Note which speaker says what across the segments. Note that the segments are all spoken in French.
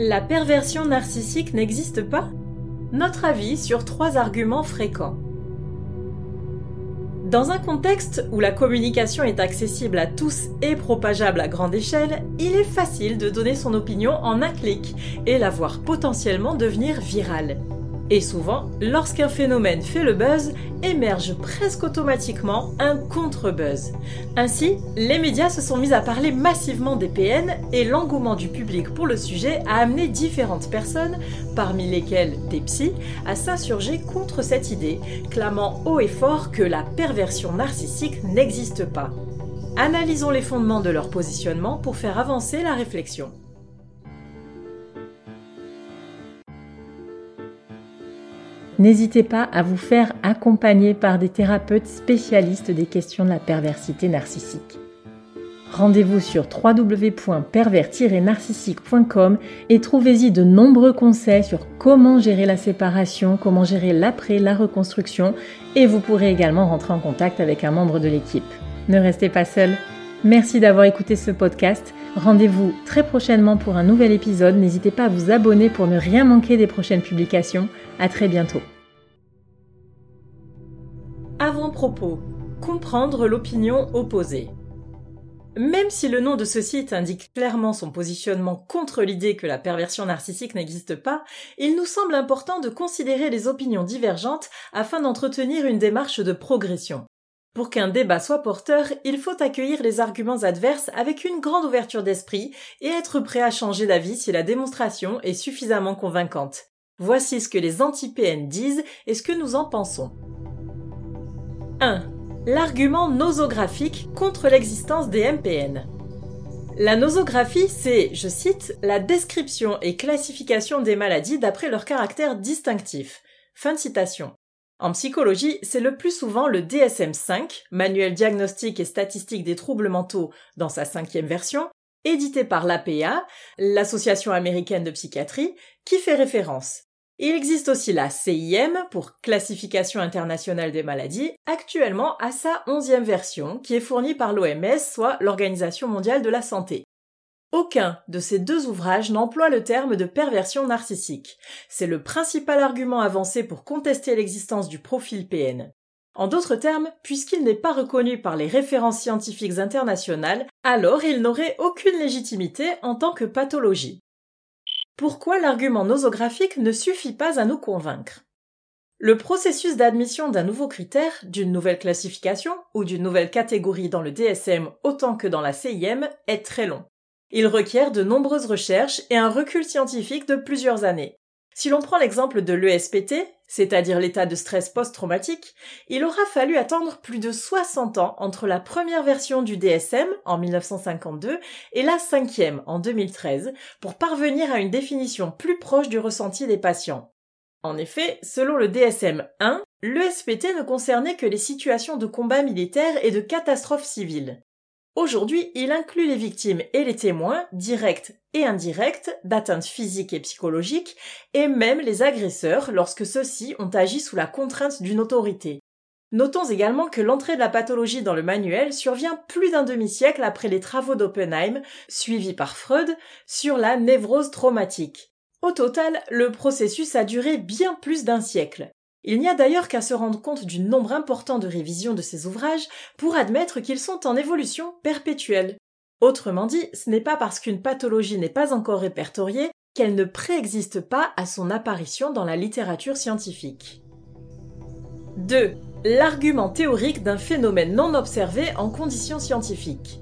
Speaker 1: La perversion narcissique n'existe pas? Notre avis sur trois arguments fréquents. Dans un contexte où la communication est accessible à tous et propageable à grande échelle, il est facile de donner son opinion en un clic et la voir potentiellement devenir virale. Et souvent, lorsqu'un phénomène fait le buzz, émerge presque automatiquement un contre-buzz. Ainsi, les médias se sont mis à parler massivement des PN et l'engouement du public pour le sujet a amené différentes personnes, parmi lesquelles des psys, à s'insurger contre cette idée, clamant haut et fort que la perversion narcissique n'existe pas. Analysons les fondements de leur positionnement pour faire avancer la réflexion.
Speaker 2: N'hésitez pas à vous faire accompagner par des thérapeutes spécialistes des questions de la perversité narcissique. Rendez-vous sur www.pervers-narcissique.com et trouvez-y de nombreux conseils sur comment gérer la séparation, comment gérer l'après, la reconstruction et vous pourrez également rentrer en contact avec un membre de l'équipe. Ne restez pas seul. Merci d'avoir écouté ce podcast. Rendez-vous très prochainement pour un nouvel épisode. N'hésitez pas à vous abonner pour ne rien manquer des prochaines publications. À très bientôt.
Speaker 1: Avant-propos. Comprendre l'opinion opposée. Même si le nom de ce site indique clairement son positionnement contre l'idée que la perversion narcissique n'existe pas, il nous semble important de considérer les opinions divergentes afin d'entretenir une démarche de progression. Pour qu'un débat soit porteur, il faut accueillir les arguments adverses avec une grande ouverture d'esprit et être prêt à changer d'avis si la démonstration est suffisamment convaincante. Voici ce que les anti-PN disent et ce que nous en pensons. 1. L'argument nosographique contre l'existence des MPN. La nosographie, c'est, je cite, la description et classification des maladies d'après leur caractère distinctif. Fin de citation. En psychologie, c'est le plus souvent le DSM-5, Manuel diagnostique et statistique des troubles mentaux dans sa cinquième version, édité par l'APA, l'Association américaine de psychiatrie, qui fait référence. Il existe aussi la CIM pour Classification internationale des maladies, actuellement à sa onzième version, qui est fournie par l'OMS, soit l'Organisation mondiale de la santé. Aucun de ces deux ouvrages n'emploie le terme de perversion narcissique. C'est le principal argument avancé pour contester l'existence du profil PN. En d'autres termes, puisqu'il n'est pas reconnu par les références scientifiques internationales, alors il n'aurait aucune légitimité en tant que pathologie. Pourquoi l'argument nosographique ne suffit pas à nous convaincre? Le processus d'admission d'un nouveau critère, d'une nouvelle classification ou d'une nouvelle catégorie dans le DSM autant que dans la CIM est très long. Il requiert de nombreuses recherches et un recul scientifique de plusieurs années. Si l'on prend l'exemple de l'ESPT, c'est-à-dire l'état de stress post-traumatique, il aura fallu attendre plus de 60 ans entre la première version du DSM en 1952 et la cinquième en 2013 pour parvenir à une définition plus proche du ressenti des patients. En effet, selon le DSM 1, l'ESPT ne concernait que les situations de combat militaire et de catastrophes civiles. Aujourd'hui, il inclut les victimes et les témoins, directs et indirects, d'atteintes physiques et psychologiques, et même les agresseurs lorsque ceux-ci ont agi sous la contrainte d'une autorité. Notons également que l'entrée de la pathologie dans le manuel survient plus d'un demi-siècle après les travaux d'Oppenheim, suivis par Freud, sur la névrose traumatique. Au total, le processus a duré bien plus d'un siècle. Il n'y a d'ailleurs qu'à se rendre compte du nombre important de révisions de ces ouvrages pour admettre qu'ils sont en évolution perpétuelle. Autrement dit, ce n'est pas parce qu'une pathologie n'est pas encore répertoriée qu'elle ne préexiste pas à son apparition dans la littérature scientifique. 2. L'argument théorique d'un phénomène non observé en conditions scientifiques.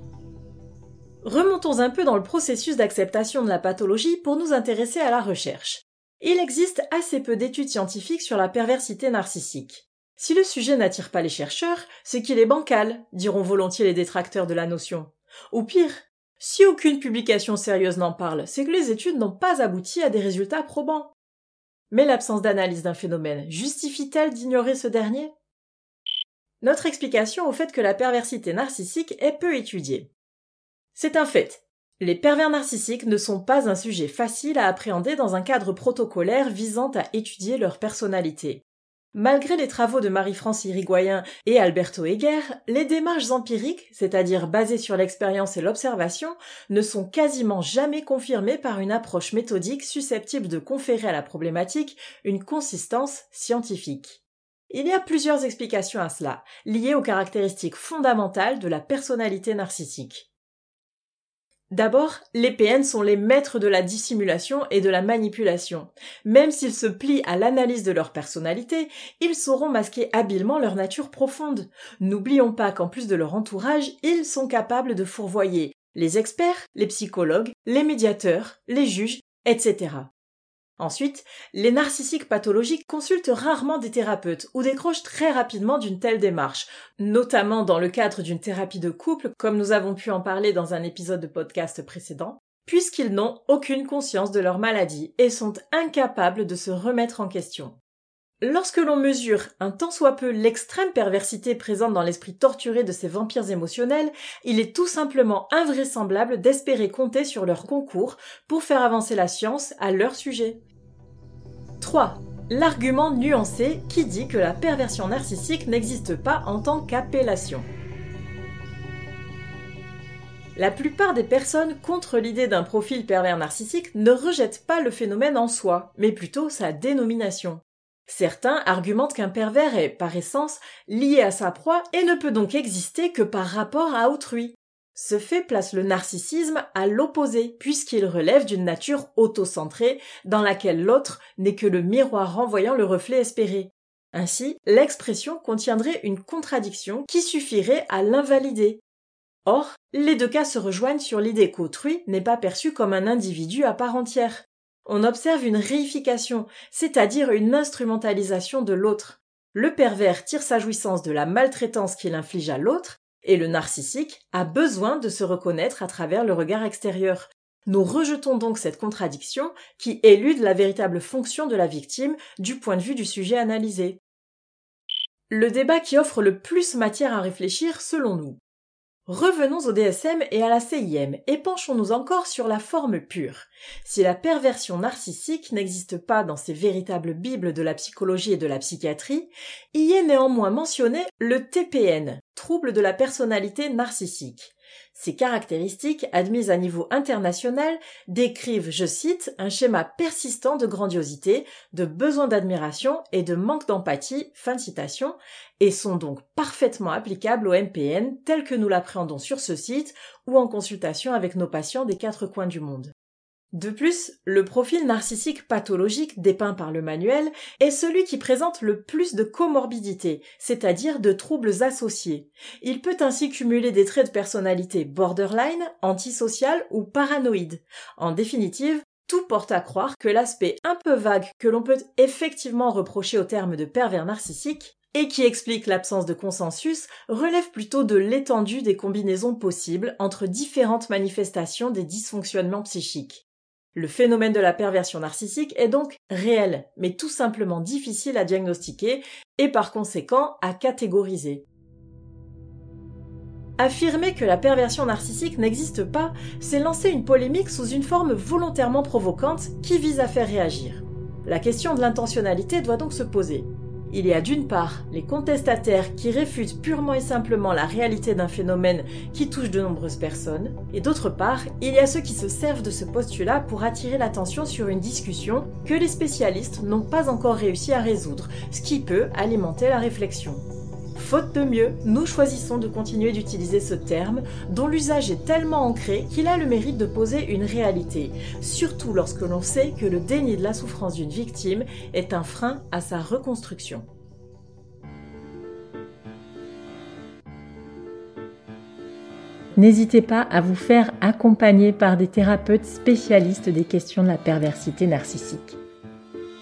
Speaker 1: Remontons un peu dans le processus d'acceptation de la pathologie pour nous intéresser à la recherche. Il existe assez peu d'études scientifiques sur la perversité narcissique. Si le sujet n'attire pas les chercheurs, c'est qu'il est bancal, diront volontiers les détracteurs de la notion. Ou pire, si aucune publication sérieuse n'en parle, c'est que les études n'ont pas abouti à des résultats probants. Mais l'absence d'analyse d'un phénomène justifie-t-elle d'ignorer ce dernier? Notre explication au fait que la perversité narcissique est peu étudiée. C'est un fait. Les pervers narcissiques ne sont pas un sujet facile à appréhender dans un cadre protocolaire visant à étudier leur personnalité. Malgré les travaux de Marie-France Irigoyen et Alberto Heger, les démarches empiriques, c'est-à-dire basées sur l'expérience et l'observation, ne sont quasiment jamais confirmées par une approche méthodique susceptible de conférer à la problématique une consistance scientifique. Il y a plusieurs explications à cela, liées aux caractéristiques fondamentales de la personnalité narcissique. D'abord, les PN sont les maîtres de la dissimulation et de la manipulation. Même s'ils se plient à l'analyse de leur personnalité, ils sauront masquer habilement leur nature profonde. N'oublions pas qu'en plus de leur entourage, ils sont capables de fourvoyer les experts, les psychologues, les médiateurs, les juges, etc. Ensuite, les narcissiques pathologiques consultent rarement des thérapeutes ou décrochent très rapidement d'une telle démarche, notamment dans le cadre d'une thérapie de couple, comme nous avons pu en parler dans un épisode de podcast précédent, puisqu'ils n'ont aucune conscience de leur maladie et sont incapables de se remettre en question. Lorsque l'on mesure un tant soit peu l'extrême perversité présente dans l'esprit torturé de ces vampires émotionnels, il est tout simplement invraisemblable d'espérer compter sur leur concours pour faire avancer la science à leur sujet. 3. L'argument nuancé qui dit que la perversion narcissique n'existe pas en tant qu'appellation. La plupart des personnes contre l'idée d'un profil pervers narcissique ne rejettent pas le phénomène en soi, mais plutôt sa dénomination. Certains argumentent qu'un pervers est, par essence, lié à sa proie et ne peut donc exister que par rapport à autrui. Ce fait place le narcissisme à l'opposé, puisqu'il relève d'une nature autocentrée dans laquelle l'autre n'est que le miroir renvoyant le reflet espéré. Ainsi, l'expression contiendrait une contradiction qui suffirait à l'invalider. Or, les deux cas se rejoignent sur l'idée qu'autrui n'est pas perçu comme un individu à part entière on observe une réification, c'est-à-dire une instrumentalisation de l'autre. Le pervers tire sa jouissance de la maltraitance qu'il inflige à l'autre, et le narcissique a besoin de se reconnaître à travers le regard extérieur. Nous rejetons donc cette contradiction qui élude la véritable fonction de la victime du point de vue du sujet analysé. Le débat qui offre le plus matière à réfléchir selon nous. Revenons au DSM et à la CIM et penchons-nous encore sur la forme pure. Si la perversion narcissique n'existe pas dans ces véritables bibles de la psychologie et de la psychiatrie, y est néanmoins mentionné le TPN, trouble de la personnalité narcissique. Ces caractéristiques, admises à niveau international, décrivent, je cite, un schéma persistant de grandiosité, de besoin d'admiration et de manque d'empathie, fin de citation, et sont donc parfaitement applicables au MPN tel que nous l'appréhendons sur ce site ou en consultation avec nos patients des quatre coins du monde. De plus, le profil narcissique pathologique dépeint par le manuel est celui qui présente le plus de comorbidité, c'est-à-dire de troubles associés. Il peut ainsi cumuler des traits de personnalité borderline, antisocial ou paranoïde. En définitive, tout porte à croire que l'aspect un peu vague que l'on peut effectivement reprocher au terme de pervers narcissique et qui explique l'absence de consensus relève plutôt de l'étendue des combinaisons possibles entre différentes manifestations des dysfonctionnements psychiques. Le phénomène de la perversion narcissique est donc réel, mais tout simplement difficile à diagnostiquer et par conséquent à catégoriser. Affirmer que la perversion narcissique n'existe pas, c'est lancer une polémique sous une forme volontairement provocante qui vise à faire réagir. La question de l'intentionnalité doit donc se poser. Il y a d'une part les contestataires qui réfutent purement et simplement la réalité d'un phénomène qui touche de nombreuses personnes, et d'autre part, il y a ceux qui se servent de ce postulat pour attirer l'attention sur une discussion que les spécialistes n'ont pas encore réussi à résoudre, ce qui peut alimenter la réflexion. Faute de mieux, nous choisissons de continuer d'utiliser ce terme dont l'usage est tellement ancré qu'il a le mérite de poser une réalité, surtout lorsque l'on sait que le déni de la souffrance d'une victime est un frein à sa reconstruction.
Speaker 2: N'hésitez pas à vous faire accompagner par des thérapeutes spécialistes des questions de la perversité narcissique.